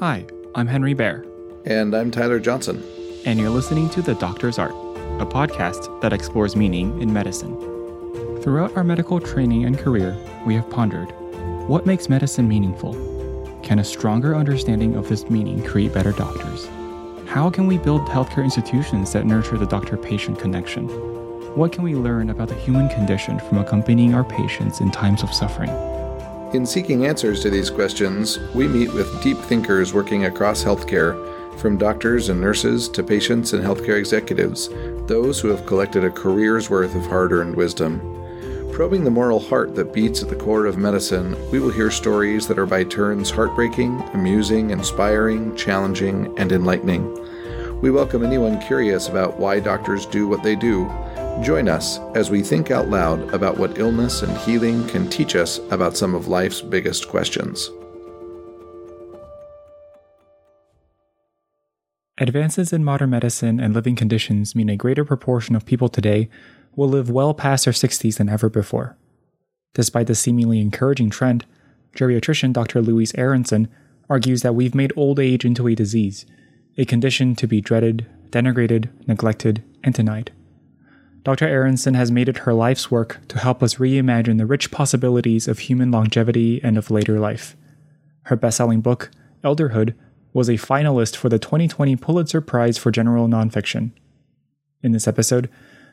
Hi, I'm Henry Bair. And I'm Tyler Johnson. And you're listening to The Doctor's Art, a podcast that explores meaning in medicine. Throughout our medical training and career, we have pondered what makes medicine meaningful? Can a stronger understanding of this meaning create better doctors? How can we build healthcare institutions that nurture the doctor patient connection? What can we learn about the human condition from accompanying our patients in times of suffering? In seeking answers to these questions, we meet with deep thinkers working across healthcare, from doctors and nurses to patients and healthcare executives, those who have collected a career's worth of hard earned wisdom. Probing the moral heart that beats at the core of medicine, we will hear stories that are by turns heartbreaking, amusing, inspiring, challenging, and enlightening. We welcome anyone curious about why doctors do what they do Join us as we think out loud about what illness and healing can teach us about some of life's biggest questions. Advances in modern medicine and living conditions mean a greater proportion of people today will live well past their 60s than ever before. Despite the seemingly encouraging trend, geriatrician Dr. Louise Aronson argues that we've made old age into a disease, a condition to be dreaded, denigrated, neglected, and denied. Dr. Aronson has made it her life's work to help us reimagine the rich possibilities of human longevity and of later life. Her best selling book, Elderhood, was a finalist for the 2020 Pulitzer Prize for General Nonfiction. In this episode,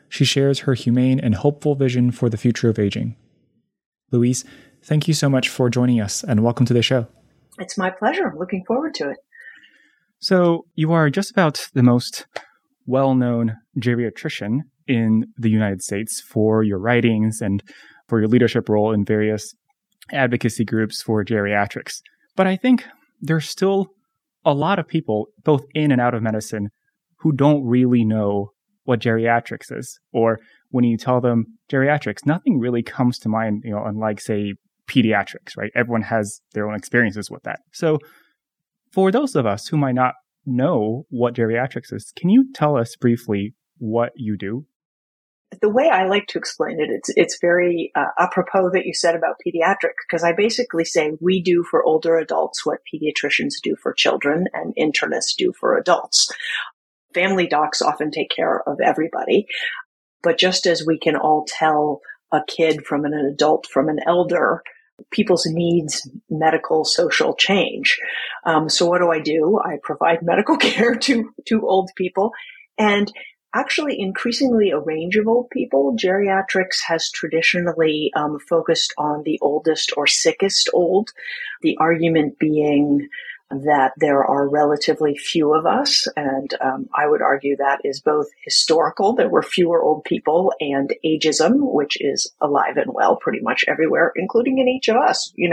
she shares her humane and hopeful vision for the future of aging. Louise, thank you so much for joining us and welcome to the show. It's my pleasure. I'm looking forward to it. So, you are just about the most well known geriatrician in the United States for your writings and for your leadership role in various advocacy groups for geriatrics. But I think there's still a lot of people, both in and out of medicine, who don't really know what geriatrics is. Or when you tell them geriatrics, nothing really comes to mind, you know, unlike, say, pediatrics, right? Everyone has their own experiences with that. So for those of us who might not know what geriatrics is, can you tell us briefly what you do? The way I like to explain it, it's it's very uh, apropos that you said about pediatric because I basically say we do for older adults what pediatricians do for children and internists do for adults. Family docs often take care of everybody, but just as we can all tell a kid from an adult from an elder, people's needs, medical, social change. Um, so what do I do? I provide medical care to to old people, and actually increasingly a range of old people. Geriatrics has traditionally um, focused on the oldest or sickest old, the argument being that there are relatively few of us, and um, I would argue that is both historical, there were fewer old people, and ageism, which is alive and well pretty much everywhere, including in each of us. You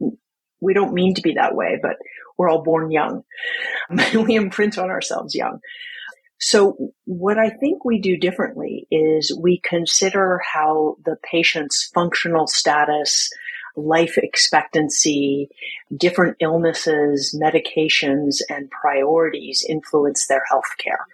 know, we don't mean to be that way, but we're all born young. we imprint on ourselves young. So what I think we do differently is we consider how the patient's functional status, life expectancy, different illnesses, medications, and priorities influence their health care.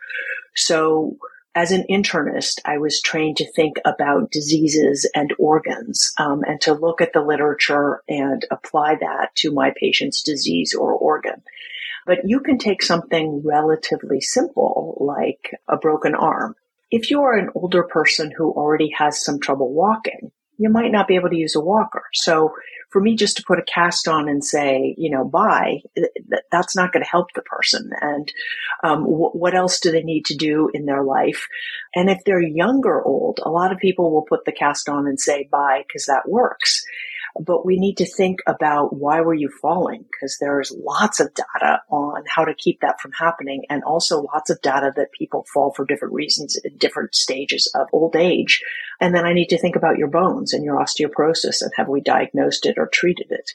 So as an internist, I was trained to think about diseases and organs um, and to look at the literature and apply that to my patient's disease or organ. But you can take something relatively simple like a broken arm. If you are an older person who already has some trouble walking, you might not be able to use a walker. So for me just to put a cast on and say, you know, bye, that's not going to help the person. And um, what else do they need to do in their life? And if they're young or old, a lot of people will put the cast on and say bye because that works but we need to think about why were you falling? Because there's lots of data on how to keep that from happening and also lots of data that people fall for different reasons in different stages of old age. And then I need to think about your bones and your osteoporosis and have we diagnosed it or treated it?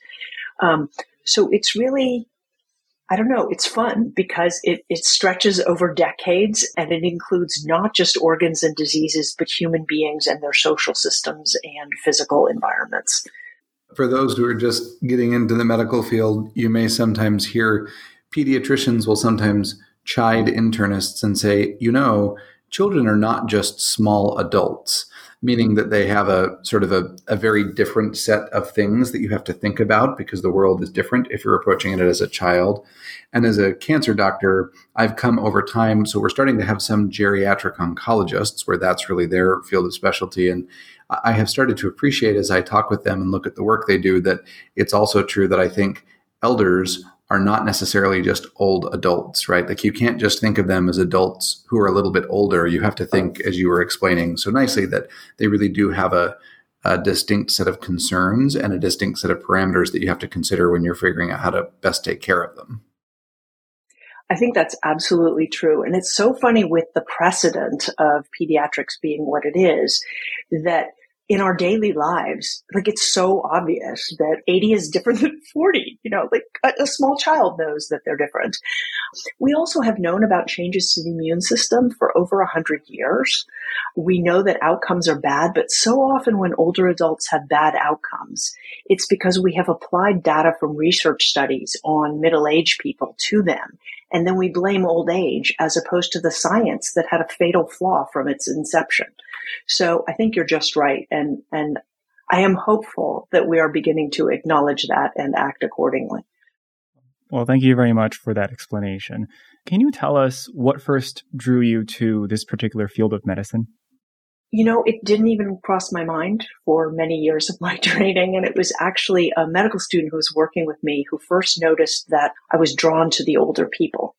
Um, so it's really, I don't know, it's fun because it, it stretches over decades and it includes not just organs and diseases, but human beings and their social systems and physical environments for those who are just getting into the medical field, you may sometimes hear pediatricians will sometimes chide internists and say, you know, children are not just small adults meaning that they have a sort of a, a very different set of things that you have to think about because the world is different if you're approaching it as a child. And as a cancer doctor, I've come over time. So we're starting to have some geriatric oncologists where that's really their field of specialty. And I have started to appreciate as I talk with them and look at the work they do that it's also true that I think elders are not necessarily just old adults, right? Like you can't just think of them as adults who are a little bit older. You have to think, as you were explaining so nicely, that they really do have a, a distinct set of concerns and a distinct set of parameters that you have to consider when you're figuring out how to best take care of them. I think that's absolutely true. And it's so funny with the precedent of pediatrics being what it is that in our daily lives, like it's so obvious that 80 is different than 40. You know, like a, a, small child knows that they're different. We also have known about changes to the immune system for over 100 years. We know that outcomes are bad, but so often when older adults have bad outcomes, it's because we have applied data from research studies on middle aged people to them. And then we blame old age as opposed to the science that had a fatal flaw from its inception. So I think you're just right. And, and I am hopeful that we are beginning to acknowledge that and act accordingly. Well, thank you very much for that explanation. Can you tell us what first drew you to this particular field of medicine? You know, it didn't even cross my mind for many years of my training. And it was actually a medical student who was working with me who first noticed that I was drawn to the older people.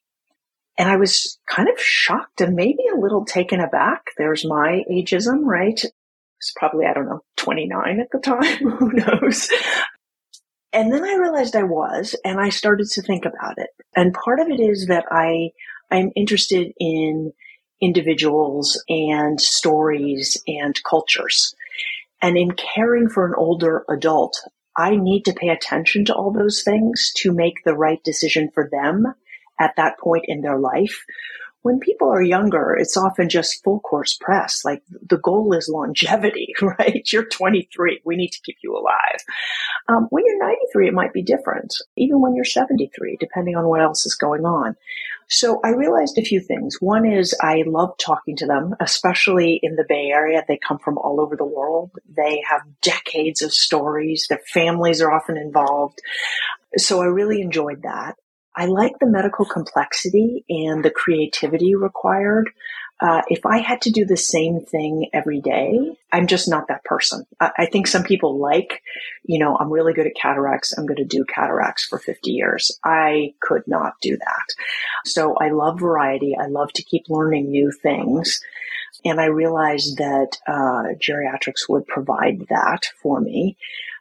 And I was kind of shocked and maybe a little taken aback. There's my ageism, right? It's probably, I don't know, 29 at the time. Who knows? And then I realized I was, and I started to think about it. And part of it is that I, I'm interested in individuals and stories and cultures. And in caring for an older adult, I need to pay attention to all those things to make the right decision for them at that point in their life. When people are younger, it's often just full course press. Like the goal is longevity, right? You're 23. We need to keep you alive. Um, when you're 93, it might be different. Even when you're 73, depending on what else is going on. So I realized a few things. One is I love talking to them, especially in the Bay Area. They come from all over the world. They have decades of stories. Their families are often involved. So I really enjoyed that. I like the medical complexity and the creativity required. Uh, if I had to do the same thing every day, I'm just not that person. I, I think some people like, you know, I'm really good at cataracts. I'm going to do cataracts for 50 years. I could not do that. So I love variety. I love to keep learning new things. And I realized that uh, geriatrics would provide that for me.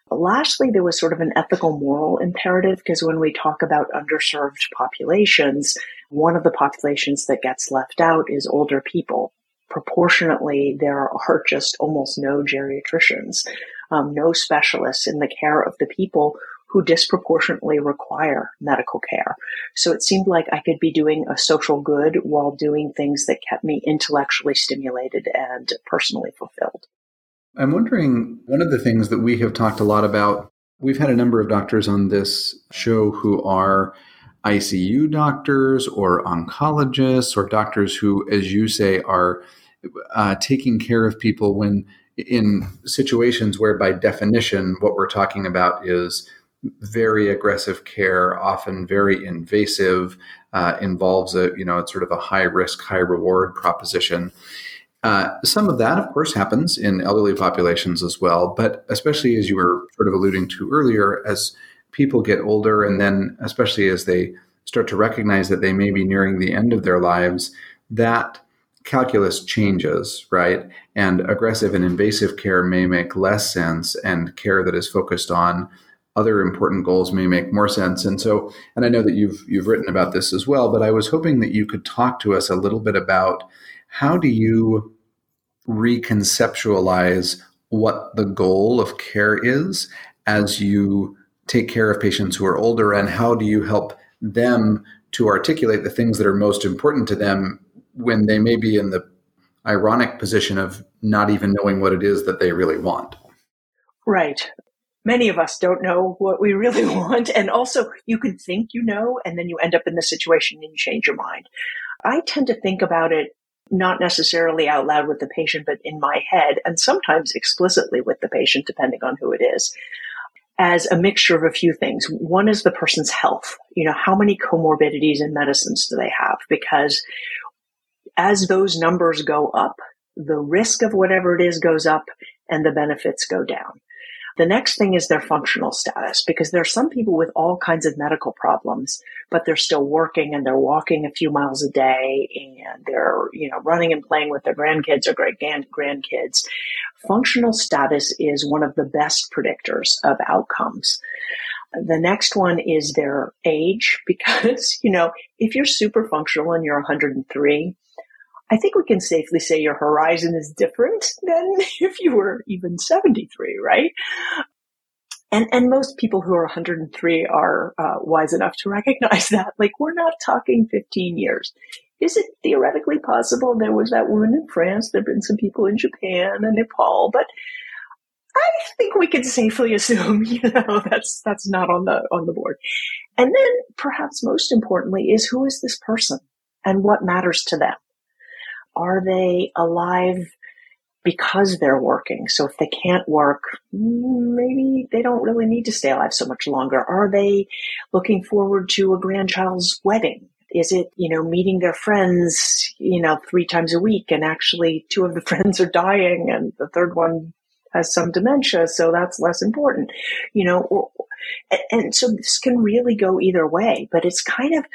Lastly, there was sort of an ethical moral imperative because when we talk about underserved populations, one of the populations that gets left out is older people. Proportionately, there are just almost no geriatricians, um, no specialists in the care of the people who disproportionately require medical care. So it seemed like I could be doing a social good while doing things that kept me intellectually stimulated and personally fulfilled. I'm wondering one of the things that we have talked a lot about. We've had a number of doctors on this show who are ICU doctors or oncologists or doctors who, as you say, are uh, taking care of people when in situations where, by definition, what we're talking about is very aggressive care, often very invasive, uh, involves a you know it's sort of a high risk, high reward proposition. Uh, some of that, of course, happens in elderly populations as well, but especially as you were sort of alluding to earlier, as people get older, and then especially as they start to recognize that they may be nearing the end of their lives, that calculus changes, right? And aggressive and invasive care may make less sense, and care that is focused on other important goals may make more sense. And so, and I know that you've you've written about this as well, but I was hoping that you could talk to us a little bit about how do you reconceptualize what the goal of care is as you take care of patients who are older and how do you help them to articulate the things that are most important to them when they may be in the ironic position of not even knowing what it is that they really want. Right. Many of us don't know what we really want. And also, you can think you know, and then you end up in the situation and you change your mind. I tend to think about it not necessarily out loud with the patient, but in my head, and sometimes explicitly with the patient, depending on who it is, as a mixture of a few things. One is the person's health. You know, how many comorbidities and medicines do they have? Because as those numbers go up, the risk of whatever it is goes up and the benefits go down. The next thing is their functional status because there are some people with all kinds of medical problems, but they're still working and they're walking a few miles a day and they're, you know, running and playing with their grandkids or great grandkids. Functional status is one of the best predictors of outcomes. The next one is their age because, you know, if you're super functional and you're 103, I think we can safely say your horizon is different than if you were even 73, right? And, and most people who are 103 are uh, wise enough to recognize that. Like, we're not talking 15 years. Is it theoretically possible there was that woman in France? There have been some people in Japan and Nepal, but I think we can safely assume, you know, that's that's not on the on the board. And then perhaps most importantly is who is this person and what matters to them? Are they alive because they're working? So if they can't work, maybe they don't really need to stay alive so much longer. Are they looking forward to a grandchild's wedding? Is it, you know, meeting their friends, you know, three times a week and actually two of the friends are dying and the third one has some dementia, so that's less important, you know, and so this can really go either way, but it's kind of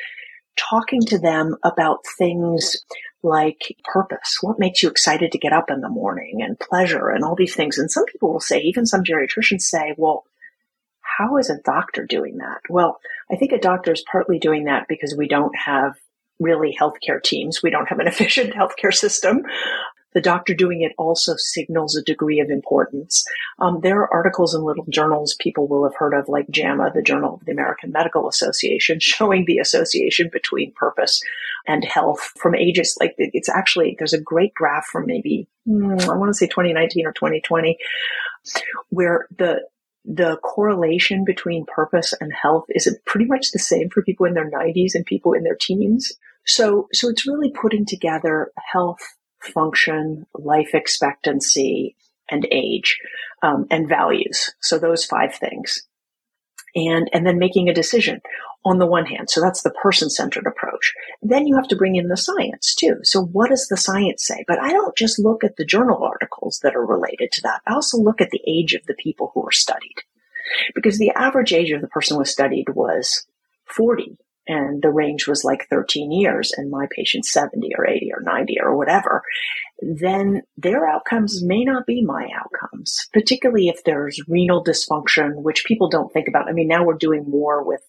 talking to them about things like purpose. What makes you excited to get up in the morning and pleasure and all these things. And some people will say, even some geriatricians say, well, how is a doctor doing that? Well, I think a doctor is partly doing that because we don't have really healthcare teams. We don't have an efficient healthcare system the doctor doing it also signals a degree of importance. Um, there are articles in little journals people will have heard of, like JAMA, the Journal of the American Medical Association, showing the association between purpose and health from ages. Like it's actually, there's a great graph from maybe, hmm, I want to say 2019 or 2020, where the the correlation between purpose and health is pretty much the same for people in their 90s and people in their teens. So, so it's really putting together health function, life expectancy, and age, um, and values. So those five things. And, and then making a decision on the one hand. So that's the person centered approach. Then you have to bring in the science too. So what does the science say? But I don't just look at the journal articles that are related to that. I also look at the age of the people who were studied because the average age of the person who was studied was 40 and the range was like 13 years and my patient's 70 or 80 or 90 or whatever, then their outcomes may not be my outcomes, particularly if there's renal dysfunction, which people don't think about. I mean, now we're doing more with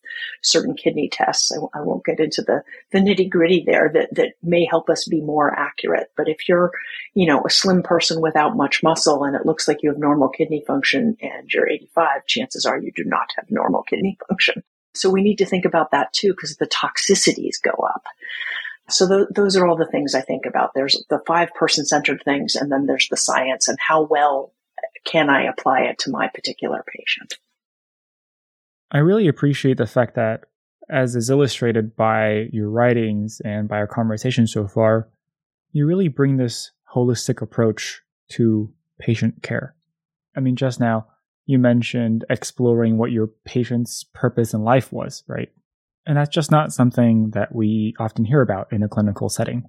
certain kidney tests. I, I won't get into the, the nitty gritty there that, that may help us be more accurate. But if you're, you know, a slim person without much muscle and it looks like you have normal kidney function and you're 85, chances are you do not have normal kidney function. So we need to think about that too because the toxicities go up. So th- those are all the things I think about. There's the five person centered things and then there's the science and how well can I apply it to my particular patient. I really appreciate the fact that as is illustrated by your writings and by our conversation so far, you really bring this holistic approach to patient care. I mean, just now, you mentioned exploring what your patient's purpose in life was, right? And that's just not something that we often hear about in a clinical setting.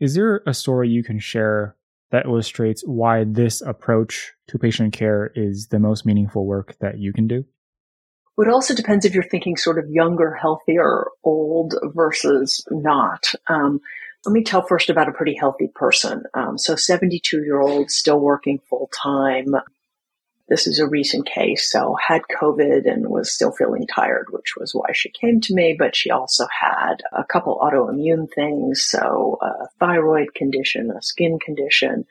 Is there a story you can share that illustrates why this approach to patient care is the most meaningful work that you can do? It also depends if you're thinking sort of younger, healthier, old versus not. Um, let me tell first about a pretty healthy person. Um, so 72 year old, still working full time, this is a recent case, so had COVID and was still feeling tired, which was why she came to me. But she also had a couple autoimmune things, so a thyroid condition, a skin condition.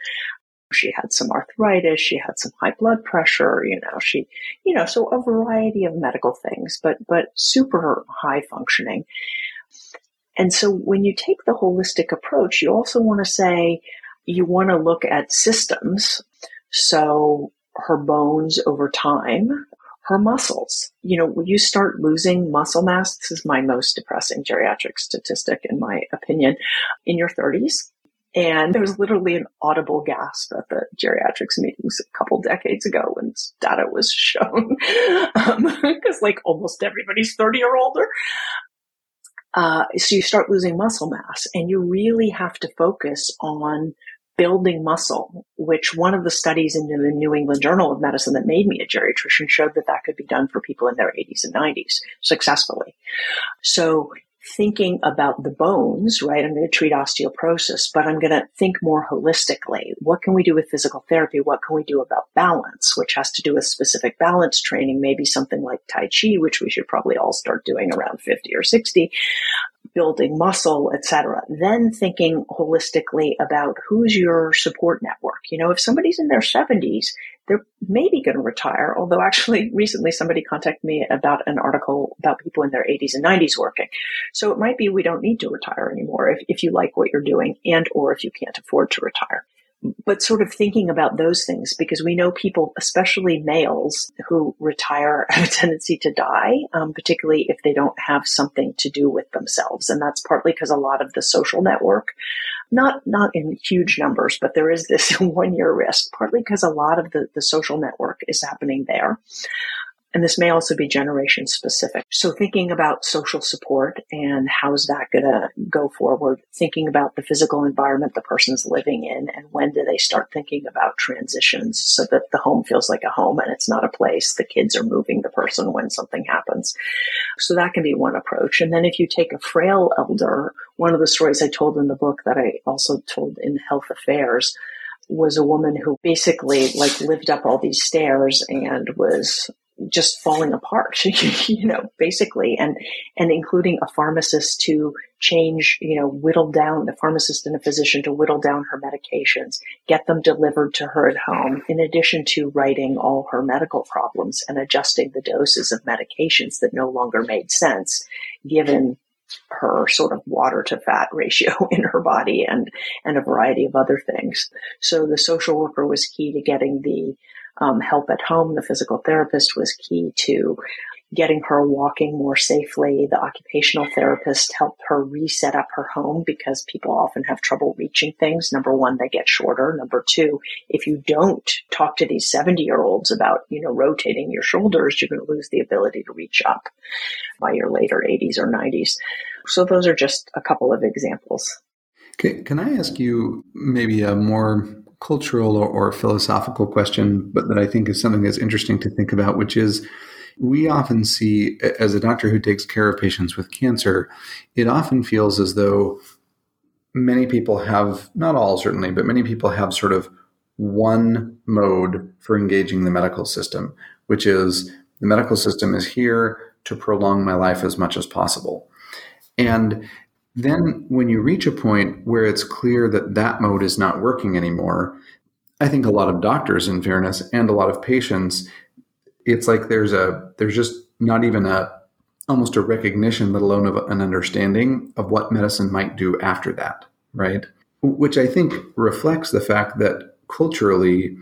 She had some arthritis. She had some high blood pressure. You know, she, you know, so a variety of medical things, but but super high functioning. And so when you take the holistic approach, you also want to say you want to look at systems. So her bones over time, her muscles. You know, when you start losing muscle mass, this is my most depressing geriatric statistic in my opinion, in your 30s, And there was literally an audible gasp at the geriatrics meetings a couple decades ago when this data was shown. Because um, like almost everybody's 30 or older. Uh, so you start losing muscle mass and you really have to focus on building muscle, which one of the studies in the New England Journal of Medicine that made me a geriatrician showed that that could be done for people in their 80s and 90s successfully. So thinking about the bones, right? I'm going to treat osteoporosis, but I'm going to think more holistically. What can we do with physical therapy? What can we do about balance, which has to do with specific balance training? Maybe something like Tai Chi, which we should probably all start doing around 50 or 60 building muscle, etc. Then thinking holistically about who's your support network. You know, if somebody's in their 70s, they're maybe going to retire. Although actually recently somebody contacted me about an article about people in their 80s and 90s working. So it might be we don't need to retire anymore if, if you like what you're doing and or if you can't afford to retire but sort of thinking about those things because we know people, especially males who retire have a tendency to die, um, particularly if they don't have something to do with themselves. And that's partly because a lot of the social network, not, not in huge numbers, but there is this one year risk, partly because a lot of the, the social network is happening there. And this may also be generation specific. So thinking about social support and how's that going to go forward, thinking about the physical environment the person's living in and when do they start thinking about transitions so that the home feels like a home and it's not a place. The kids are moving the person when something happens. So that can be one approach. And then if you take a frail elder, one of the stories I told in the book that I also told in Health Affairs was a woman who basically like lived up all these stairs and was just falling apart, you know, basically, and, and including a pharmacist to change, you know, whittle down, the pharmacist and a physician to whittle down her medications, get them delivered to her at home, in addition to writing all her medical problems and adjusting the doses of medications that no longer made sense given her sort of water to fat ratio in her body and, and a variety of other things. So the social worker was key to getting the um, help at home. The physical therapist was key to getting her walking more safely. The occupational therapist helped her reset up her home because people often have trouble reaching things. Number one, they get shorter. Number two, if you don't talk to these 70 year olds about, you know, rotating your shoulders, you're going to lose the ability to reach up by your later 80s or 90s. So those are just a couple of examples. Can, can I ask you maybe a more cultural or, or philosophical question, but that I think is something that's interesting to think about, which is we often see, as a doctor who takes care of patients with cancer, it often feels as though many people have, not all certainly, but many people have sort of one mode for engaging the medical system, which is the medical system is here to prolong my life as much as possible. And then, when you reach a point where it's clear that that mode is not working anymore, I think a lot of doctors, in fairness, and a lot of patients, it's like there's a there's just not even a almost a recognition, let alone of an understanding of what medicine might do after that, right? Which I think reflects the fact that culturally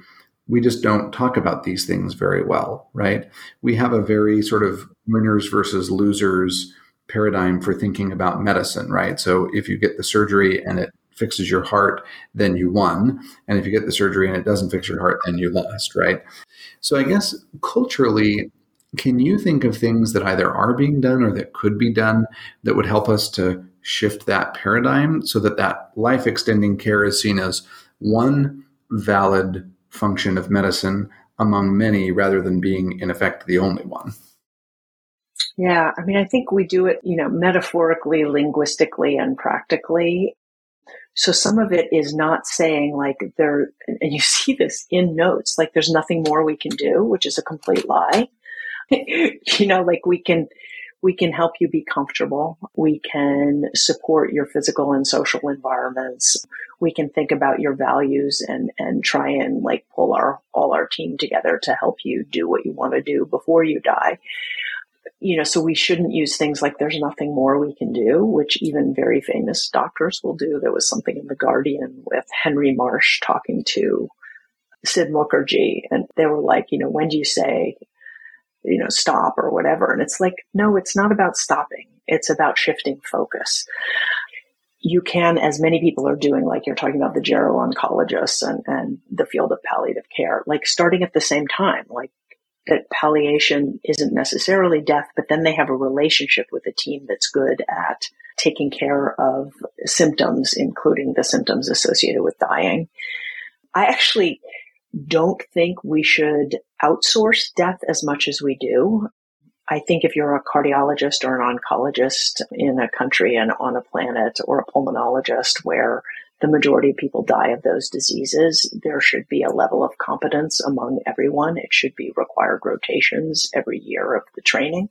we just don't talk about these things very well, right? We have a very sort of winners versus losers paradigm for thinking about medicine, right? So if you get the surgery and it fixes your heart, then you won. And if you get the surgery and it doesn't fix your heart, then you lost, right? So I guess culturally, can you think of things that either are being done or that could be done that would help us to shift that paradigm so that that life extending care is seen as one valid function of medicine among many rather than being in effect the only one? Yeah, I mean, I think we do it, you know, metaphorically, linguistically, and practically. So some of it is not saying like there, and you see this in notes, like there's nothing more we can do, which is a complete lie. you know, like we can, we can help you be comfortable. We can support your physical and social environments. We can think about your values and, and try and like pull our, all our team together to help you do what you want to do before you die you know, so we shouldn't use things like there's nothing more we can do, which even very famous doctors will do. There was something in The Guardian with Henry Marsh talking to Sid Mukherjee, and they were like, you know, when do you say, you know, stop or whatever? And it's like, no, it's not about stopping. It's about shifting focus. you can, as many people are doing, like you're talking about the gero-oncologists and, and the field of palliative care, like starting at the same time, like that palliation isn't necessarily death, but then they have a relationship with a team that's good at taking care of symptoms, including the symptoms associated with dying. I actually don't think we should outsource death as much as we do. I think if you're a cardiologist or an oncologist in a country and on a planet or a pulmonologist where the majority of people die of those diseases, there should be a level of competence among everyone. It should be required rotations every year of the training.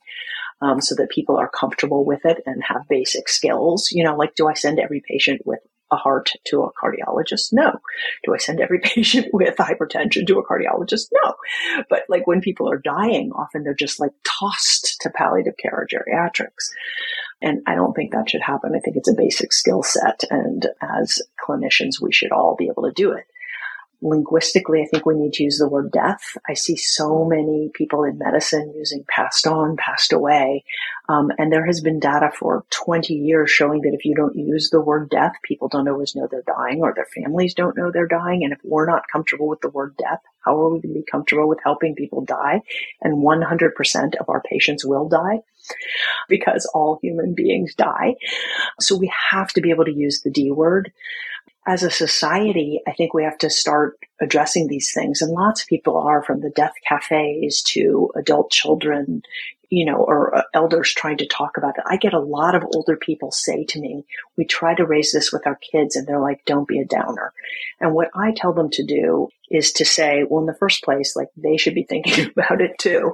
Um, so that people are comfortable with it and have basic skills. You know, like, do I send every patient with a heart to a cardiologist? No. Do I send every patient with hypertension to a cardiologist? No. But like when people are dying, often they're just like tossed to palliative care or geriatrics. And I don't think that should happen. I think it's a basic skill set. And as clinicians, we should all be able to do it linguistically, I think we need to use the word death. I see so many people in medicine using passed on, passed away. Um, and there has been data for 20 years showing that if you don't use the word death, people don't always know they're dying or their families don't know they're dying. And if we're not comfortable with the word death, how are we going to be comfortable with helping people die? And 100% of our patients will die because all human beings die. So we have to be able to use the D word as a society, I think we have to start addressing these things. And lots of people are from the death cafes to adult children, you know, or uh, elders trying to talk about it. I get a lot of older people say to me, we try to raise this with our kids and they're like, don't be a downer. And what I tell them to do is to say, well, in the first place, like they should be thinking about it too.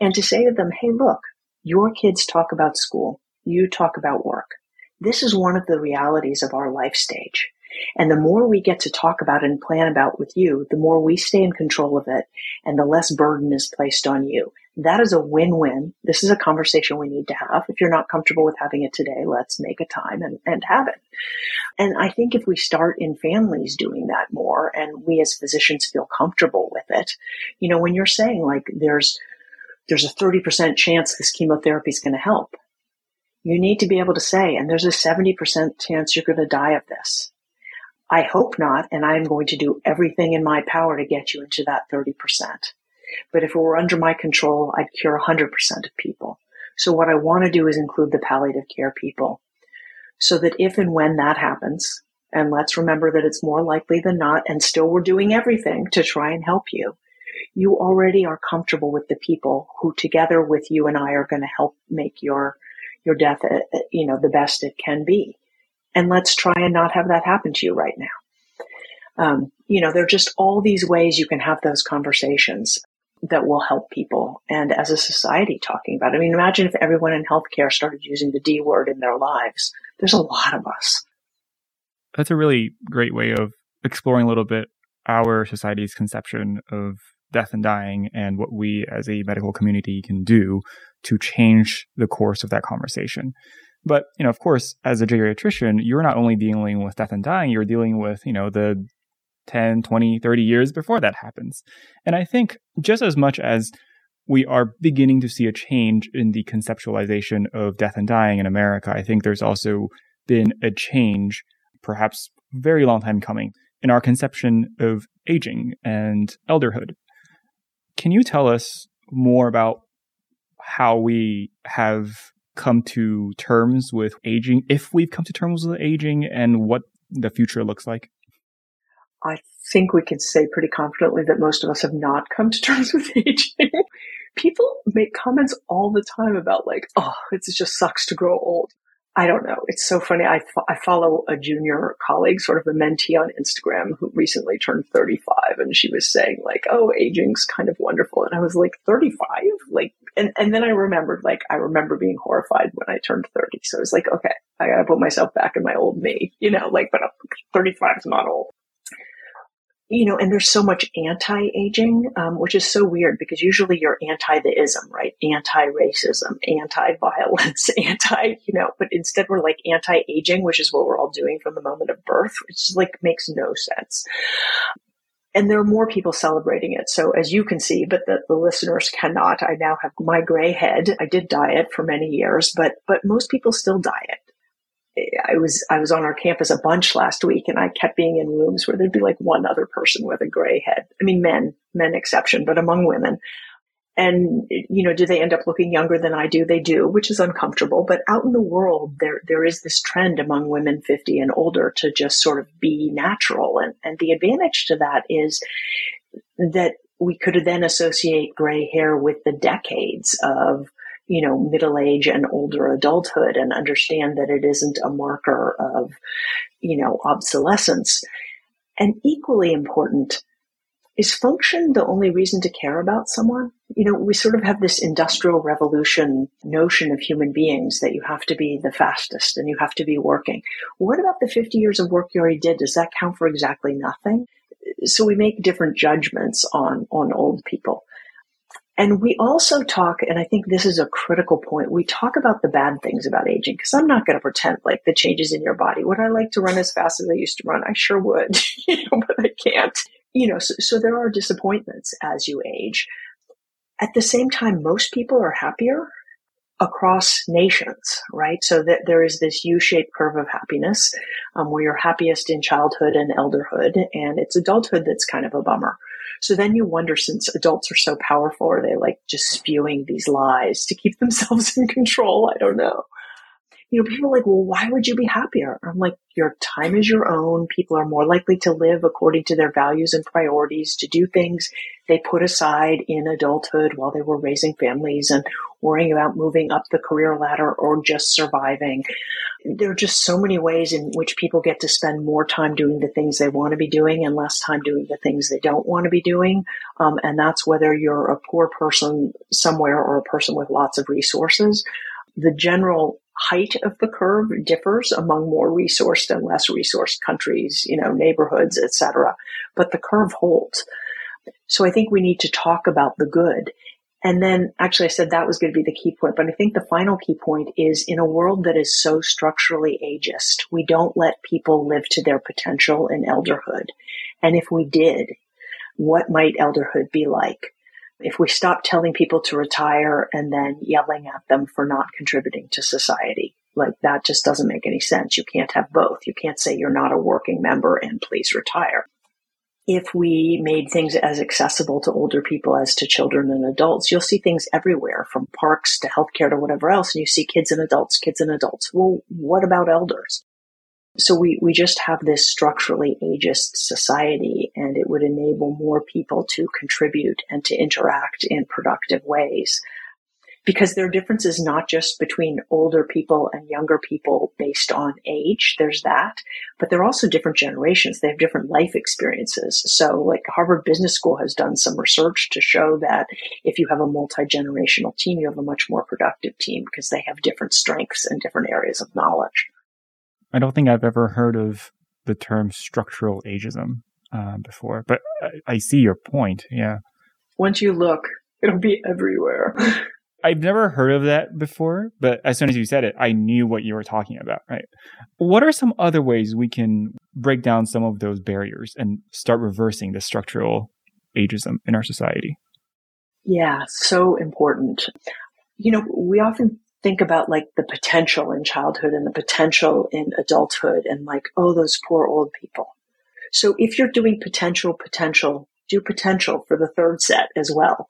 And to say to them, hey, look, your kids talk about school. You talk about work. This is one of the realities of our life stage and the more we get to talk about and plan about with you, the more we stay in control of it and the less burden is placed on you. That is a win-win. This is a conversation we need to have. If you're not comfortable with having it today, let's make a time and, and have it. And I think if we start in families doing that more and we as physicians feel comfortable with it, you know, when you're saying like there's, there's a 30% chance this chemotherapy is going to help. You need to be able to say, and there's a 70% chance you're going to die of this. I hope not, and I'm going to do everything in my power to get you into that 30%. But if it were under my control, I'd cure 100% of people. So what I want to do is include the palliative care people so that if and when that happens, and let's remember that it's more likely than not, and still we're doing everything to try and help you. You already are comfortable with the people who together with you and I are going to help make your, your death, uh, uh, you know, the best it can be and let's try and not have that happen to you right now. Um, you know, there are just all these ways you can have those conversations that will help people. And as a society talking about it, I mean, imagine if everyone in healthcare started using the D word in their lives. There's a lot of us. That's a really great way of exploring a little bit our society's conception of death and dying and what we as a medical community can do to change the course of that conversation. But, you know, of course, as a geriatrician, you're not only dealing with death and dying, you're dealing with, you know, the 10, 20, 30 years before that happens. And I think just as much as we are beginning to see a change in the conceptualization of death and dying in America, I think there's also been a change, perhaps very long time coming, in our conception of aging and elderhood. Can you tell us more about how we have come to terms with aging, if we've come to terms with aging, and what the future looks like? I think we can say pretty confidently that most of us have not come to terms with aging. People make comments all the time about like, oh, it just sucks to grow old. I don't know. It's so funny. I, I follow a junior colleague, sort of a mentee on Instagram who recently turned 35 and she was saying like, oh, aging's kind of wonderful. And I was like, 35? Like, and, and then I remembered, like, I remember being horrified when I turned 30. So I was like, okay, I gotta put myself back in my old me, you know, like, but 35 is not old you know, and there's so much anti-aging, um, which is so weird because usually you're anti the ism, right? Anti-racism, anti-violence, anti, you know, but instead we're like anti-aging, which is what we're all doing from the moment of birth, which is like makes no sense. And there are more people celebrating it. So as you can see, but the, the listeners cannot, I now have my gray head. I did diet for many years, but, but most people still diet. I was I was on our campus a bunch last week, and I kept being in rooms where there'd be like one other person with a gray head. I mean, men, men exception, but among women. And you know, do they end up looking younger than I do? They do, which is uncomfortable. But out in the world, there there is this trend among women 50 and older to just sort of be natural, and and the advantage to that is that we could then associate gray hair with the decades of you know, middle age and older adulthood and understand that it isn't a marker of, you know, obsolescence. And equally important, is function the only reason to care about someone? You know, we sort of have this industrial revolution notion of human beings that you have to be the fastest and you have to be working. What about the 50 years of work you already did? Does that count for exactly nothing? So we make different judgments on, on old people. And we also talk, and I think this is a critical point, we talk about the bad things about aging, because I'm not going to pretend like the changes in your body. Would I like to run as fast as I used to run? I sure would, you know, but I can't. You know, so, so there are disappointments as you age. At the same time, most people are happier across nations, right? So that there is this U-shaped curve of happiness, um, where you're happiest in childhood and elderhood, and it's adulthood that's kind of a bummer. So then you wonder, since adults are so powerful, are they like just spewing these lies to keep themselves in control? I don't know. You know, people are like, well, why would you be happier? I'm like, your time is your own. People are more likely to live according to their values and priorities, to do things they put aside in adulthood while they were raising families and worrying about moving up the career ladder or just surviving. There are just so many ways in which people get to spend more time doing the things they want to be doing and less time doing the things they don't want to be doing. Um, and that's whether you're a poor person somewhere or a person with lots of resources. The general height of the curve differs among more resourced and less resourced countries, you know, neighborhoods, etc. But the curve holds. So I think we need to talk about the good and then actually I said that was going to be the key point, but I think the final key point is in a world that is so structurally ageist, we don't let people live to their potential in elderhood. And if we did, what might elderhood be like? If we stop telling people to retire and then yelling at them for not contributing to society, like that just doesn't make any sense. You can't have both. You can't say you're not a working member and please retire if we made things as accessible to older people as to children and adults, you'll see things everywhere from parks to healthcare to whatever else. And you see kids and adults, kids and adults. Well, what about elders? So we, we just have this structurally ageist society and it would enable more people to contribute and to interact in productive ways because there are differences not just between older people and younger people based on age. There's that, but there are also different generations. They have different life experiences. So like Harvard Business School has done some research to show that if you have a multi-generational team, you have a much more productive team because they have different strengths and different areas of knowledge. I don't think I've ever heard of the term structural ageism uh, before, but I, I see your point. Yeah. Once you look, it'll be everywhere. I've never heard of that before, but as soon as you said it, I knew what you were talking about, right? What are some other ways we can break down some of those barriers and start reversing the structural ageism in our society? Yeah, so important. You know, we often think about like the potential in childhood and the potential in adulthood and like, oh, those poor old people. So if you're doing potential, potential, do potential for the third set as well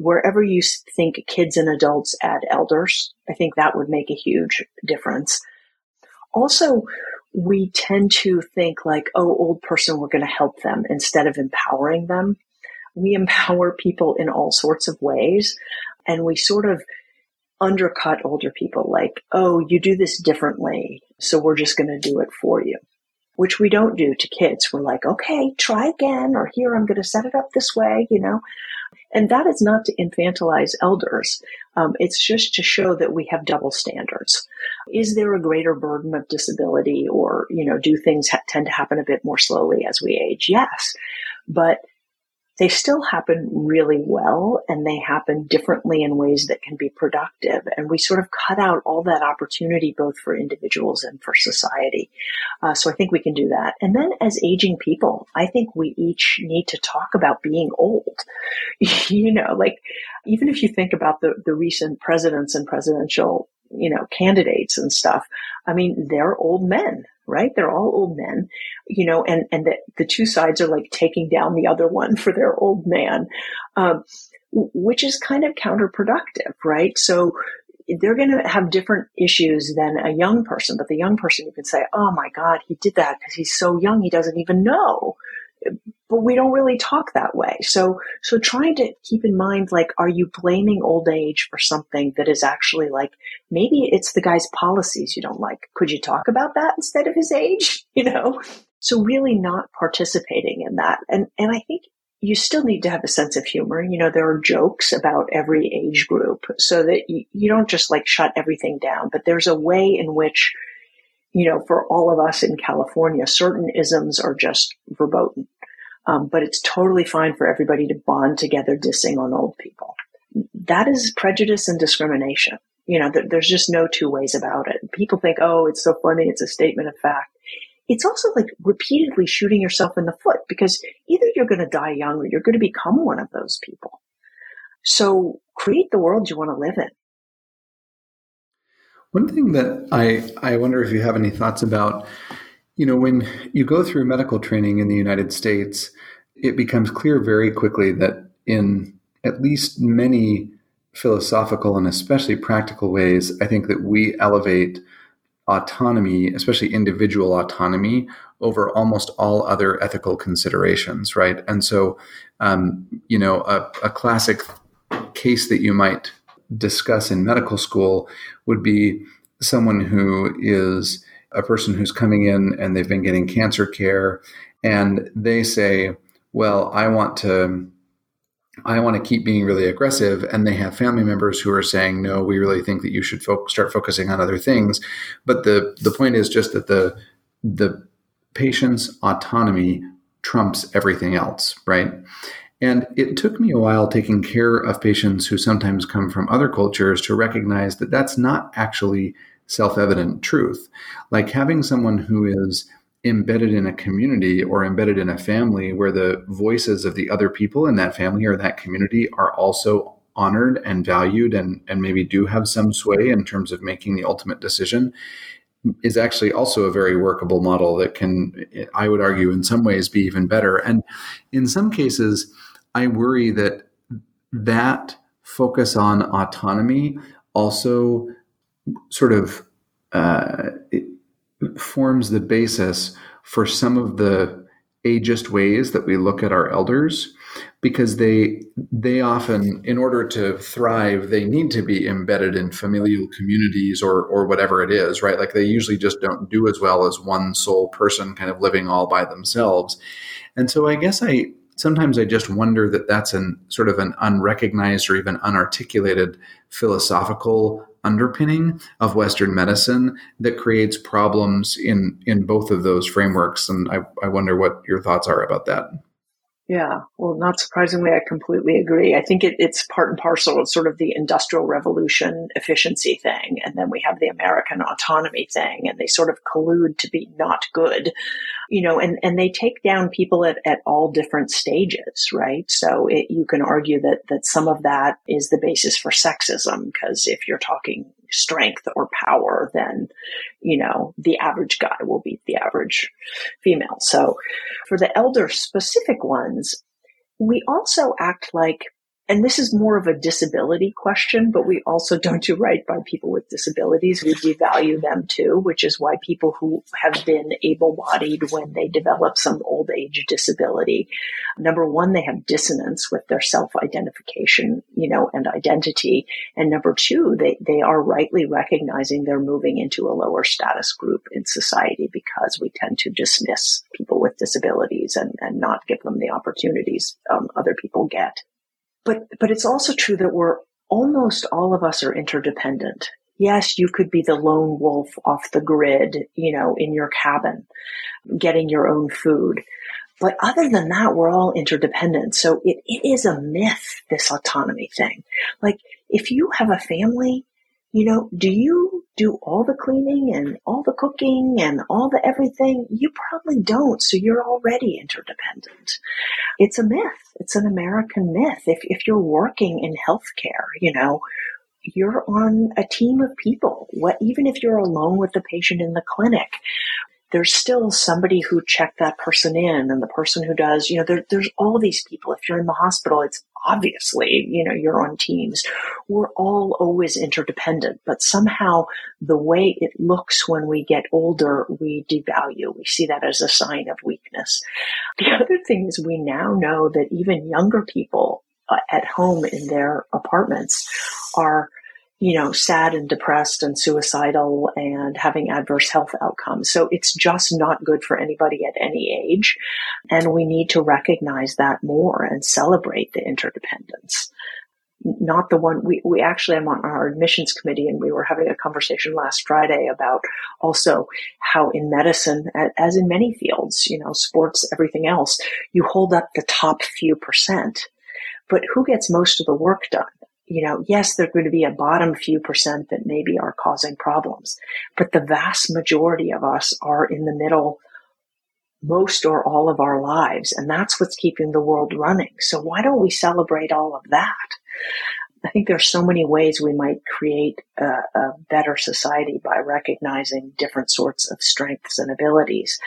wherever you think kids and adults add elders, I think that would make a huge difference. Also, we tend to think like, oh, old person, we're going to help them instead of empowering them. We empower people in all sorts of ways and we sort of undercut older people like, oh, you do this differently. So we're just going to do it for you, which we don't do to kids. We're like, okay, try again, or here, I'm going to set it up this way, you know. And that is not to infantilize elders. Um, it's just to show that we have double standards. Is there a greater burden of disability or, you know, do things ha- tend to happen a bit more slowly as we age? Yes. But they still happen really well and they happen differently in ways that can be productive. And we sort of cut out all that opportunity both for individuals and for society. Uh, so I think we can do that. And then as aging people, I think we each need to talk about being old. you know, like even if you think about the, the recent presidents and presidential you know, candidates and stuff. I mean, they're old men, right? They're all old men, you know, and, and the, the two sides are like taking down the other one for their old man, um, which is kind of counterproductive, right? So they're going to have different issues than a young person, but the young person you can say, Oh my God, he did that because he's so young. He doesn't even know but we don't really talk that way. So, so trying to keep in mind, like, are you blaming old age for something that is actually like, maybe it's the guy's policies you don't like. Could you talk about that instead of his age? You know? So really not participating in that. And, and I think you still need to have a sense of humor. You know, there are jokes about every age group so that you, you don't just like shut everything down, but there's a way in which you know, for all of us in California, certain isms are just verboten. Um, but it's totally fine for everybody to bond together dissing on old people. That is prejudice and discrimination. You know, th- there's just no two ways about it. People think, oh, it's so funny. It's a statement of fact. It's also like repeatedly shooting yourself in the foot because either you're going to die young or you're going to become one of those people. So create the world you want to live in. One thing that I, I wonder if you have any thoughts about, you know, when you go through medical training in the United States, it becomes clear very quickly that in at least many philosophical and especially practical ways, I think that we elevate autonomy, especially individual autonomy, over almost all other ethical considerations, right? And so, um, you know, a, a classic case that you might discuss in medical school would be someone who is a person who's coming in and they've been getting cancer care and they say, well, I want to I want to keep being really aggressive. And they have family members who are saying, no, we really think that you should fo- start focusing on other things. But the, the point is just that the, the patient's autonomy trumps everything else, right? And it took me a while taking care of patients who sometimes come from other cultures to recognize that that's not actually self evident truth. Like having someone who is embedded in a community or embedded in a family where the voices of the other people in that family or that community are also honored and valued and, and maybe do have some sway in terms of making the ultimate decision is actually also a very workable model that can, I would argue, in some ways be even better. And in some cases, I worry that that focus on autonomy also sort of uh, forms the basis for some of the ageist ways that we look at our elders because they they often in order to thrive they need to be embedded in familial communities or or whatever it is right? Like they usually just don't do as well as one sole person kind of living all by themselves. And so i guess i sometimes I just wonder that that's an sort of an unrecognized or even unarticulated philosophical underpinning of Western medicine that creates problems in in both of those frameworks. And I, I wonder what your thoughts are about that. Yeah, well, not surprisingly, I completely agree. I think it, it's part and parcel of sort of the industrial revolution efficiency thing. And then we have the American autonomy thing, and they sort of collude to be not good, you know, and, and they take down people at, at all different stages, right? So it, you can argue that, that some of that is the basis for sexism, because if you're talking strength or power, then, you know, the average guy will beat the average female. So for the elder specific ones, we also act like and this is more of a disability question, but we also don't do right by people with disabilities. We devalue them too, which is why people who have been able bodied when they develop some old age disability, number one, they have dissonance with their self identification, you know, and identity. And number two, they, they are rightly recognizing they're moving into a lower status group in society because we tend to dismiss people with disabilities and, and not give them the opportunities um, other people get. But, but it's also true that we're almost all of us are interdependent. Yes, you could be the lone wolf off the grid, you know, in your cabin, getting your own food. But other than that, we're all interdependent. So it, it is a myth, this autonomy thing. Like, if you have a family, you know, do you do all the cleaning and all the cooking and all the everything? You probably don't. So you're already interdependent. It's a myth. It's an American myth. If, if you're working in healthcare, you know, you're on a team of people. What, even if you're alone with the patient in the clinic, there's still somebody who checked that person in and the person who does, you know, there, there's all these people. If you're in the hospital, it's obviously, you know, you're on teams. We're all always interdependent, but somehow the way it looks when we get older, we devalue. We see that as a sign of weakness. The other thing is we now know that even younger people uh, at home in their apartments are you know, sad and depressed and suicidal and having adverse health outcomes. So it's just not good for anybody at any age. And we need to recognize that more and celebrate the interdependence. Not the one we, we actually I'm on our admissions committee and we were having a conversation last Friday about also how in medicine, as in many fields, you know, sports, everything else, you hold up the top few percent, but who gets most of the work done? You know, yes, there's going to be a bottom few percent that maybe are causing problems, but the vast majority of us are in the middle most or all of our lives. And that's what's keeping the world running. So why don't we celebrate all of that? I think there's so many ways we might create a, a, better society by recognizing different sorts of strengths and abilities,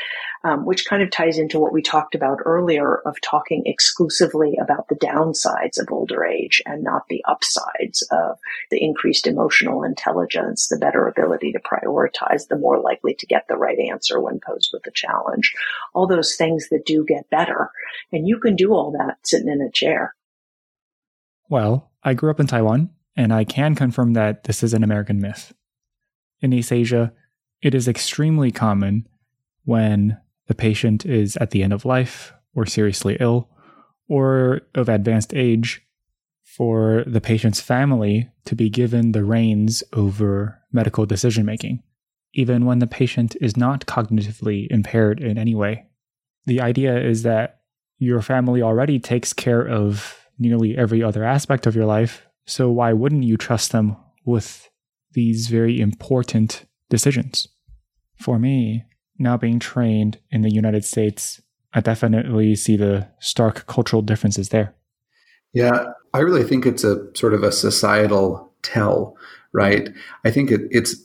um, which kind of ties into what we talked about earlier of talking exclusively about the downsides of older age and not the upsides of the increased emotional intelligence, the better ability to prioritize, the more likely to get the right answer when posed with a challenge. All those things that do get better. And you can do all that sitting in a chair. Well, I grew up in Taiwan, and I can confirm that this is an American myth. In East Asia, it is extremely common when the patient is at the end of life or seriously ill or of advanced age for the patient's family to be given the reins over medical decision making, even when the patient is not cognitively impaired in any way. The idea is that your family already takes care of nearly every other aspect of your life. So why wouldn't you trust them with these very important decisions? For me, now being trained in the United States, I definitely see the stark cultural differences there. Yeah, I really think it's a sort of a societal tell, right? I think it, it's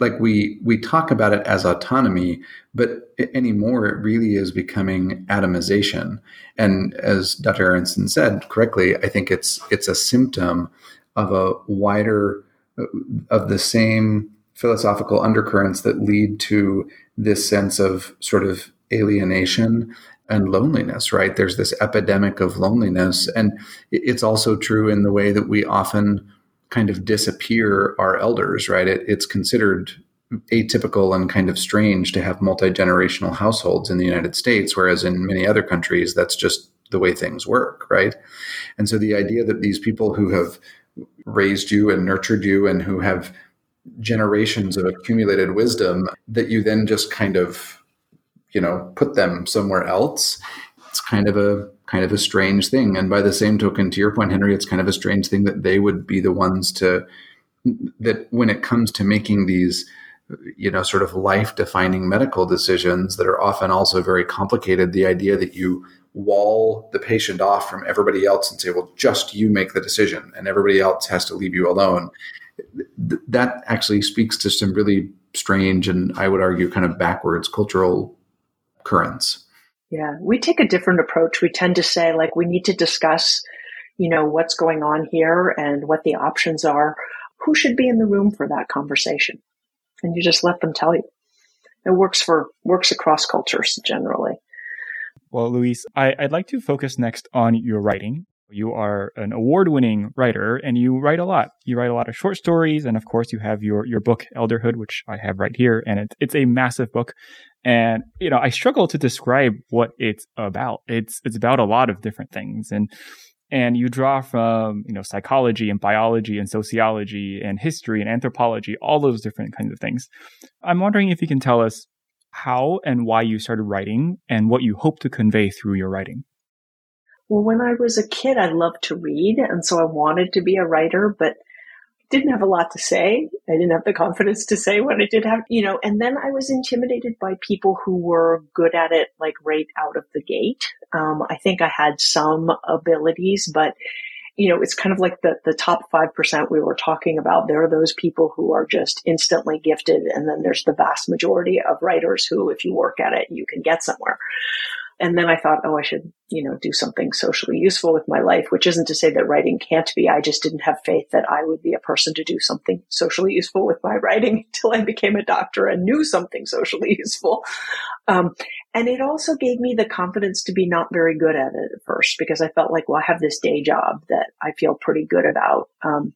like we we talk about it as autonomy, but anymore it really is becoming atomization. And as Dr. Aronson said correctly, I think it's it's a symptom of a wider uh, of the same philosophical undercurrents that lead to this sense of sort of alienation and loneliness, right? There's this epidemic of loneliness. And it's also true in the way that we often kind of disappear our elders, right? It, it's considered atypical and kind of strange to have multi generational households in the United States, whereas in many other countries, that's just the way things work, right? And so the idea that these people who have raised you and nurtured you and who have generations of accumulated wisdom that you then just kind of you know put them somewhere else it's kind of a kind of a strange thing. And by the same token, to your point, Henry, it's kind of a strange thing that they would be the ones to that when it comes to making these you know sort of life defining medical decisions that are often also very complicated the idea that you wall the patient off from everybody else and say well just you make the decision and everybody else has to leave you alone that actually speaks to some really strange and i would argue kind of backwards cultural currents yeah, we take a different approach. We tend to say, like, we need to discuss, you know, what's going on here and what the options are. Who should be in the room for that conversation? And you just let them tell you. It works for, works across cultures generally. Well, Louise, I, would like to focus next on your writing. You are an award-winning writer and you write a lot. You write a lot of short stories. And of course, you have your, your book, Elderhood, which I have right here. And it, it's a massive book. And, you know, I struggle to describe what it's about. It's, it's about a lot of different things. And, and you draw from, you know, psychology and biology and sociology and history and anthropology, all those different kinds of things. I'm wondering if you can tell us how and why you started writing and what you hope to convey through your writing. Well, when I was a kid, I loved to read. And so I wanted to be a writer, but didn't have a lot to say. I didn't have the confidence to say what I did have, you know, and then I was intimidated by people who were good at it, like right out of the gate. Um, I think I had some abilities, but you know, it's kind of like the, the top 5% we were talking about. There are those people who are just instantly gifted. And then there's the vast majority of writers who, if you work at it, you can get somewhere. And then I thought, oh, I should, you know, do something socially useful with my life, which isn't to say that writing can't be. I just didn't have faith that I would be a person to do something socially useful with my writing until I became a doctor and knew something socially useful. Um, and it also gave me the confidence to be not very good at it at first because I felt like, well, I have this day job that I feel pretty good about. Um,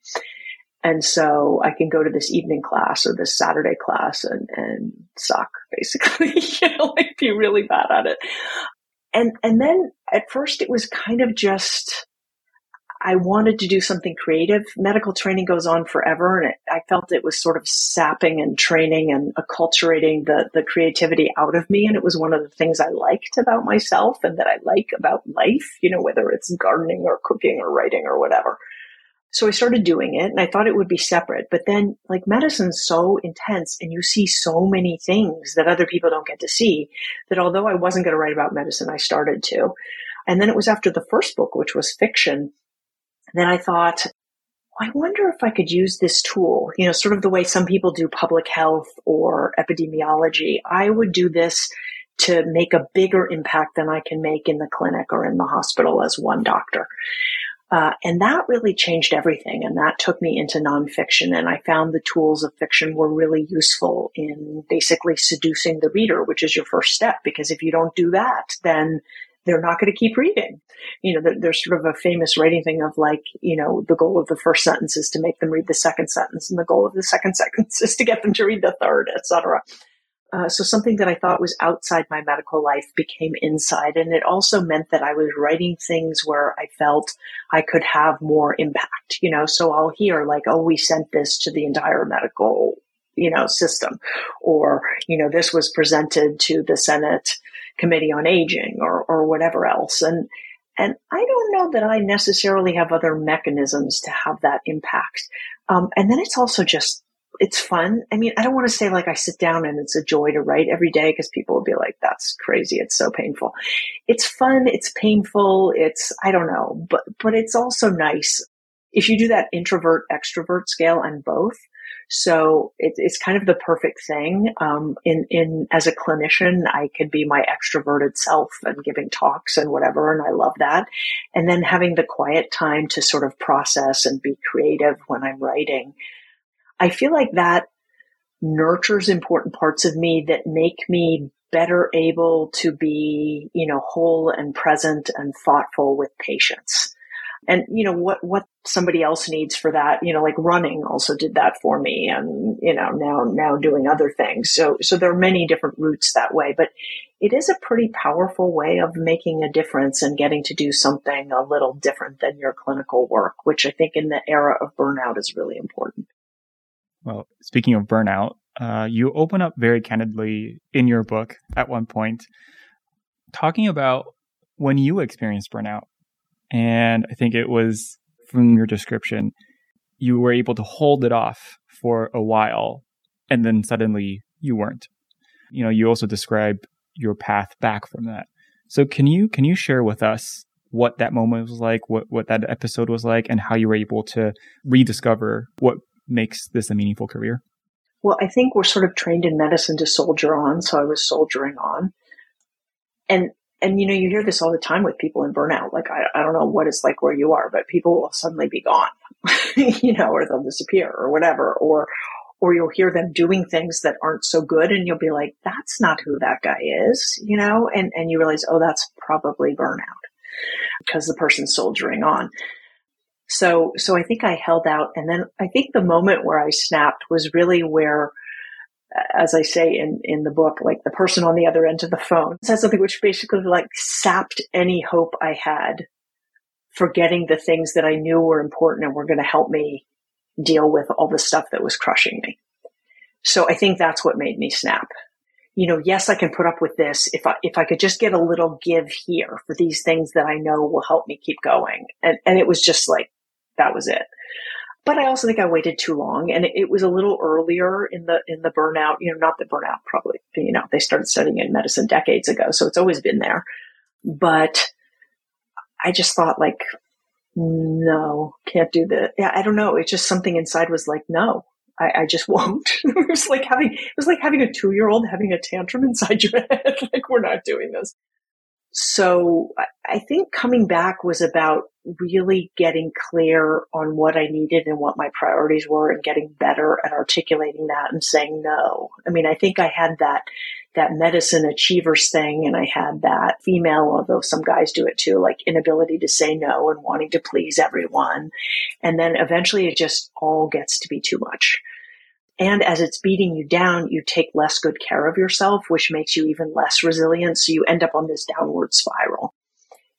and so I can go to this evening class or this Saturday class and, and suck basically, you know, like be really bad at it and and then at first it was kind of just I wanted to do something creative. Medical training goes on forever, and it, I felt it was sort of sapping and training and acculturating the the creativity out of me. And it was one of the things I liked about myself and that I like about life. You know, whether it's gardening or cooking or writing or whatever. So I started doing it and I thought it would be separate. But then like medicine's so intense and you see so many things that other people don't get to see that although I wasn't going to write about medicine, I started to. And then it was after the first book, which was fiction, then I thought, I wonder if I could use this tool, you know, sort of the way some people do public health or epidemiology. I would do this to make a bigger impact than I can make in the clinic or in the hospital as one doctor. Uh, and that really changed everything. And that took me into nonfiction. And I found the tools of fiction were really useful in basically seducing the reader, which is your first step. Because if you don't do that, then they're not going to keep reading. You know, there's sort of a famous writing thing of like, you know, the goal of the first sentence is to make them read the second sentence, and the goal of the second sentence is to get them to read the third, etc. Uh, so something that I thought was outside my medical life became inside. And it also meant that I was writing things where I felt I could have more impact, you know, so I'll hear like, oh, we sent this to the entire medical, you know, system or, you know, this was presented to the Senate Committee on Aging or, or whatever else. And, and I don't know that I necessarily have other mechanisms to have that impact. Um, and then it's also just it's fun. I mean, I don't want to say like I sit down and it's a joy to write every day because people will be like, that's crazy. It's so painful. It's fun. It's painful. It's, I don't know, but, but it's also nice. If you do that introvert extrovert scale on both, so it, it's kind of the perfect thing. Um, in, in, as a clinician, I could be my extroverted self and giving talks and whatever. And I love that. And then having the quiet time to sort of process and be creative when I'm writing. I feel like that nurtures important parts of me that make me better able to be, you know, whole and present and thoughtful with patients. And, you know, what, what somebody else needs for that, you know, like running also did that for me and, you know, now, now doing other things. So, so there are many different routes that way, but it is a pretty powerful way of making a difference and getting to do something a little different than your clinical work, which I think in the era of burnout is really important. Well, speaking of burnout, uh, you open up very candidly in your book at one point, talking about when you experienced burnout. And I think it was from your description, you were able to hold it off for a while, and then suddenly you weren't. You know, you also describe your path back from that. So can you can you share with us what that moment was like, what what that episode was like, and how you were able to rediscover what makes this a meaningful career? Well, I think we're sort of trained in medicine to soldier on, so I was soldiering on. And and you know, you hear this all the time with people in burnout. Like I, I don't know what it's like where you are, but people will suddenly be gone, you know, or they'll disappear or whatever, or or you'll hear them doing things that aren't so good and you'll be like, that's not who that guy is, you know, and, and you realize, oh, that's probably burnout because the person's soldiering on. So, so I think I held out. And then I think the moment where I snapped was really where, as I say in, in the book, like the person on the other end of the phone said something which basically like sapped any hope I had for getting the things that I knew were important and were going to help me deal with all the stuff that was crushing me. So I think that's what made me snap. You know, yes, I can put up with this if I, if I could just get a little give here for these things that I know will help me keep going. And, and it was just like, that was it. But I also think I waited too long and it, was a little earlier in the, in the burnout, you know, not the burnout probably, you know, they started studying in medicine decades ago. So it's always been there. But I just thought like, no, can't do that. Yeah, I don't know. It's just something inside was like, no, I, I just won't. it was like having it was like having a two year old having a tantrum inside your head. like we're not doing this. So I think coming back was about really getting clear on what I needed and what my priorities were and getting better at articulating that and saying no. I mean, I think I had that, that medicine achievers thing and I had that female, although some guys do it too, like inability to say no and wanting to please everyone. And then eventually it just all gets to be too much. And as it's beating you down, you take less good care of yourself, which makes you even less resilient. So you end up on this downward spiral.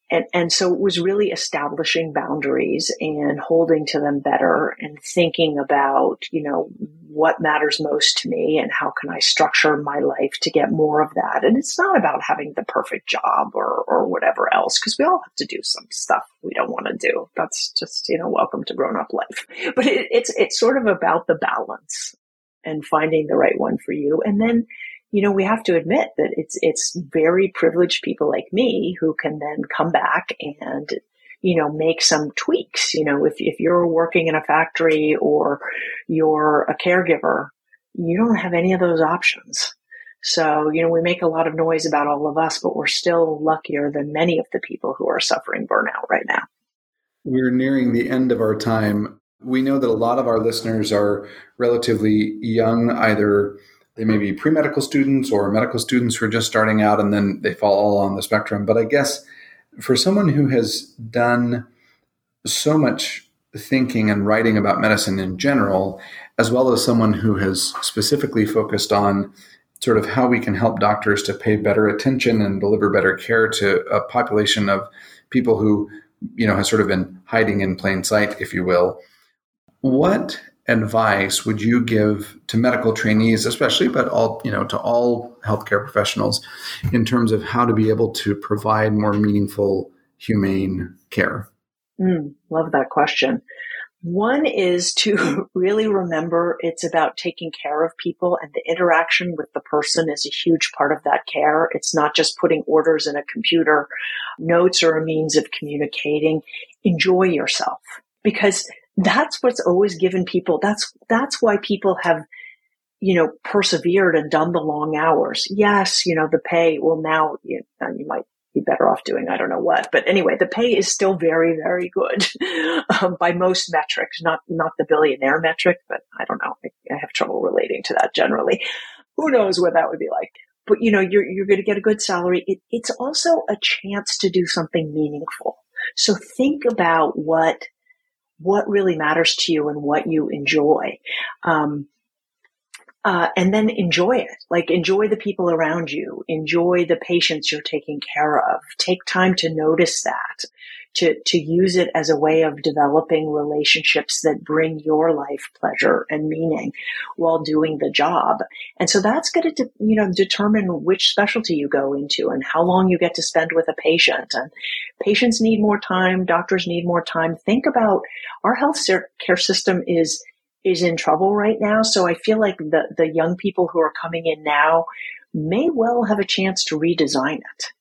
And, and so it was really establishing boundaries and holding to them better and thinking about, you know, what matters most to me and how can I structure my life to get more of that. And it's not about having the perfect job or, or whatever else, because we all have to do some stuff we don't want to do. That's just, you know, welcome to grown up life. But it, it's, it's sort of about the balance and finding the right one for you. And then, you know, we have to admit that it's, it's very privileged people like me who can then come back and, you know, make some tweaks. You know, if, if you're working in a factory or you're a caregiver, you don't have any of those options. So, you know, we make a lot of noise about all of us, but we're still luckier than many of the people who are suffering burnout right now. We're nearing the end of our time. We know that a lot of our listeners are relatively young, either they may be pre medical students or medical students who are just starting out and then they fall all on the spectrum. But I guess for someone who has done so much thinking and writing about medicine in general, as well as someone who has specifically focused on sort of how we can help doctors to pay better attention and deliver better care to a population of people who, you know, has sort of been hiding in plain sight, if you will. What advice would you give to medical trainees, especially, but all you know, to all healthcare professionals, in terms of how to be able to provide more meaningful, humane care? Mm, love that question. One is to really remember it's about taking care of people and the interaction with the person is a huge part of that care. It's not just putting orders in a computer. Notes are a means of communicating. Enjoy yourself because that's what's always given people that's that's why people have you know persevered and done the long hours. Yes you know the pay well now you, you might be better off doing i don't know what but anyway the pay is still very very good um, by most metrics not not the billionaire metric but i don't know I, I have trouble relating to that generally. Who knows what that would be like? But you know you're you're going to get a good salary. It, it's also a chance to do something meaningful. So think about what what really matters to you and what you enjoy. Um, uh, and then enjoy it. Like enjoy the people around you. Enjoy the patients you're taking care of. Take time to notice that to, to use it as a way of developing relationships that bring your life pleasure and meaning while doing the job. And so that's going to, de- you know, determine which specialty you go into and how long you get to spend with a patient. And patients need more time. Doctors need more time. Think about our health care system is, is in trouble right now. So I feel like the, the young people who are coming in now may well have a chance to redesign it.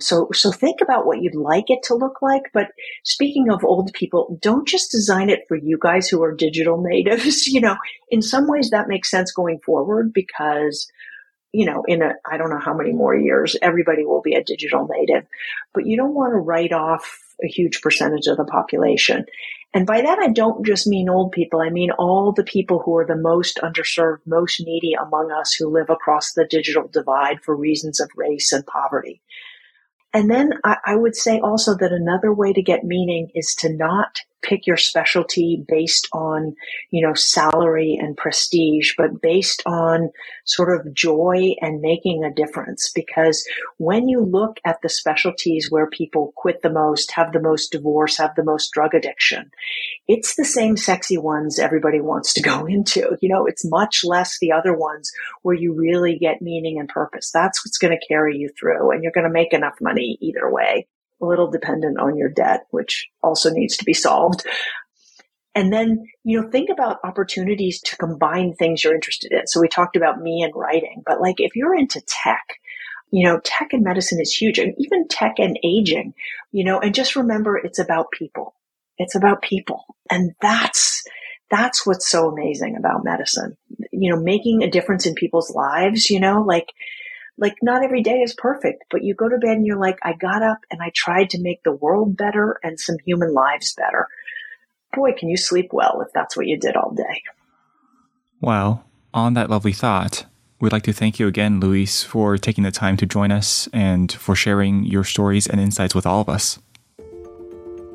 So, so think about what you'd like it to look like. But speaking of old people, don't just design it for you guys who are digital natives. you know, in some ways that makes sense going forward because, you know, in a, I don't know how many more years, everybody will be a digital native, but you don't want to write off a huge percentage of the population. And by that, I don't just mean old people. I mean all the people who are the most underserved, most needy among us who live across the digital divide for reasons of race and poverty. And then I, I, would say also that another way to get meaning is to not pick your specialty based on, you know, salary and prestige, but based on sort of joy and making a difference. Because when you look at the specialties where people quit the most, have the most divorce, have the most drug addiction, it's the same sexy ones everybody wants to go into. You know, it's much less the other ones where you really get meaning and purpose. That's what's going to carry you through and you're going to make enough money either way a little dependent on your debt, which also needs to be solved. And then, you know, think about opportunities to combine things you're interested in. So we talked about me and writing, but like if you're into tech, you know, tech and medicine is huge and even tech and aging, you know, and just remember it's about people. It's about people. And that's, that's what's so amazing about medicine. You know, making a difference in people's lives, you know, like, like not every day is perfect, but you go to bed and you're like, I got up and I tried to make the world better and some human lives better. Boy, can you sleep well if that's what you did all day. Well, on that lovely thought, we'd like to thank you again, Louise, for taking the time to join us and for sharing your stories and insights with all of us.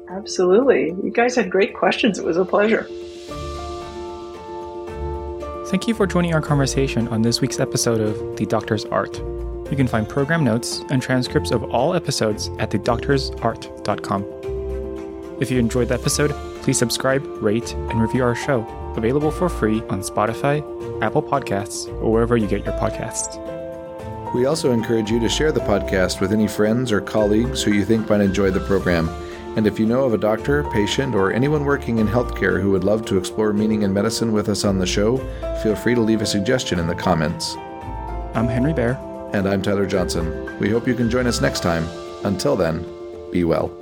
Absolutely. You guys had great questions. It was a pleasure. Thank you for joining our conversation on this week's episode of The Doctor's Art. You can find program notes and transcripts of all episodes at thedoctorsart.com. If you enjoyed the episode, please subscribe, rate, and review our show, available for free on Spotify, Apple Podcasts, or wherever you get your podcasts. We also encourage you to share the podcast with any friends or colleagues who you think might enjoy the program. And if you know of a doctor, patient, or anyone working in healthcare who would love to explore meaning in medicine with us on the show, feel free to leave a suggestion in the comments. I'm Henry Bair. And I'm Tyler Johnson. We hope you can join us next time. Until then, be well.